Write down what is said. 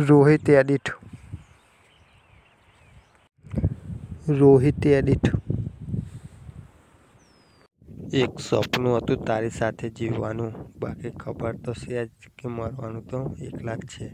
Rohit edit. Rohit edit. એક સપનું હતું તારી સાથે જીવવાનું. બાકી ખબર તો છે જ કે મરવાનું તો એકલા જ છે.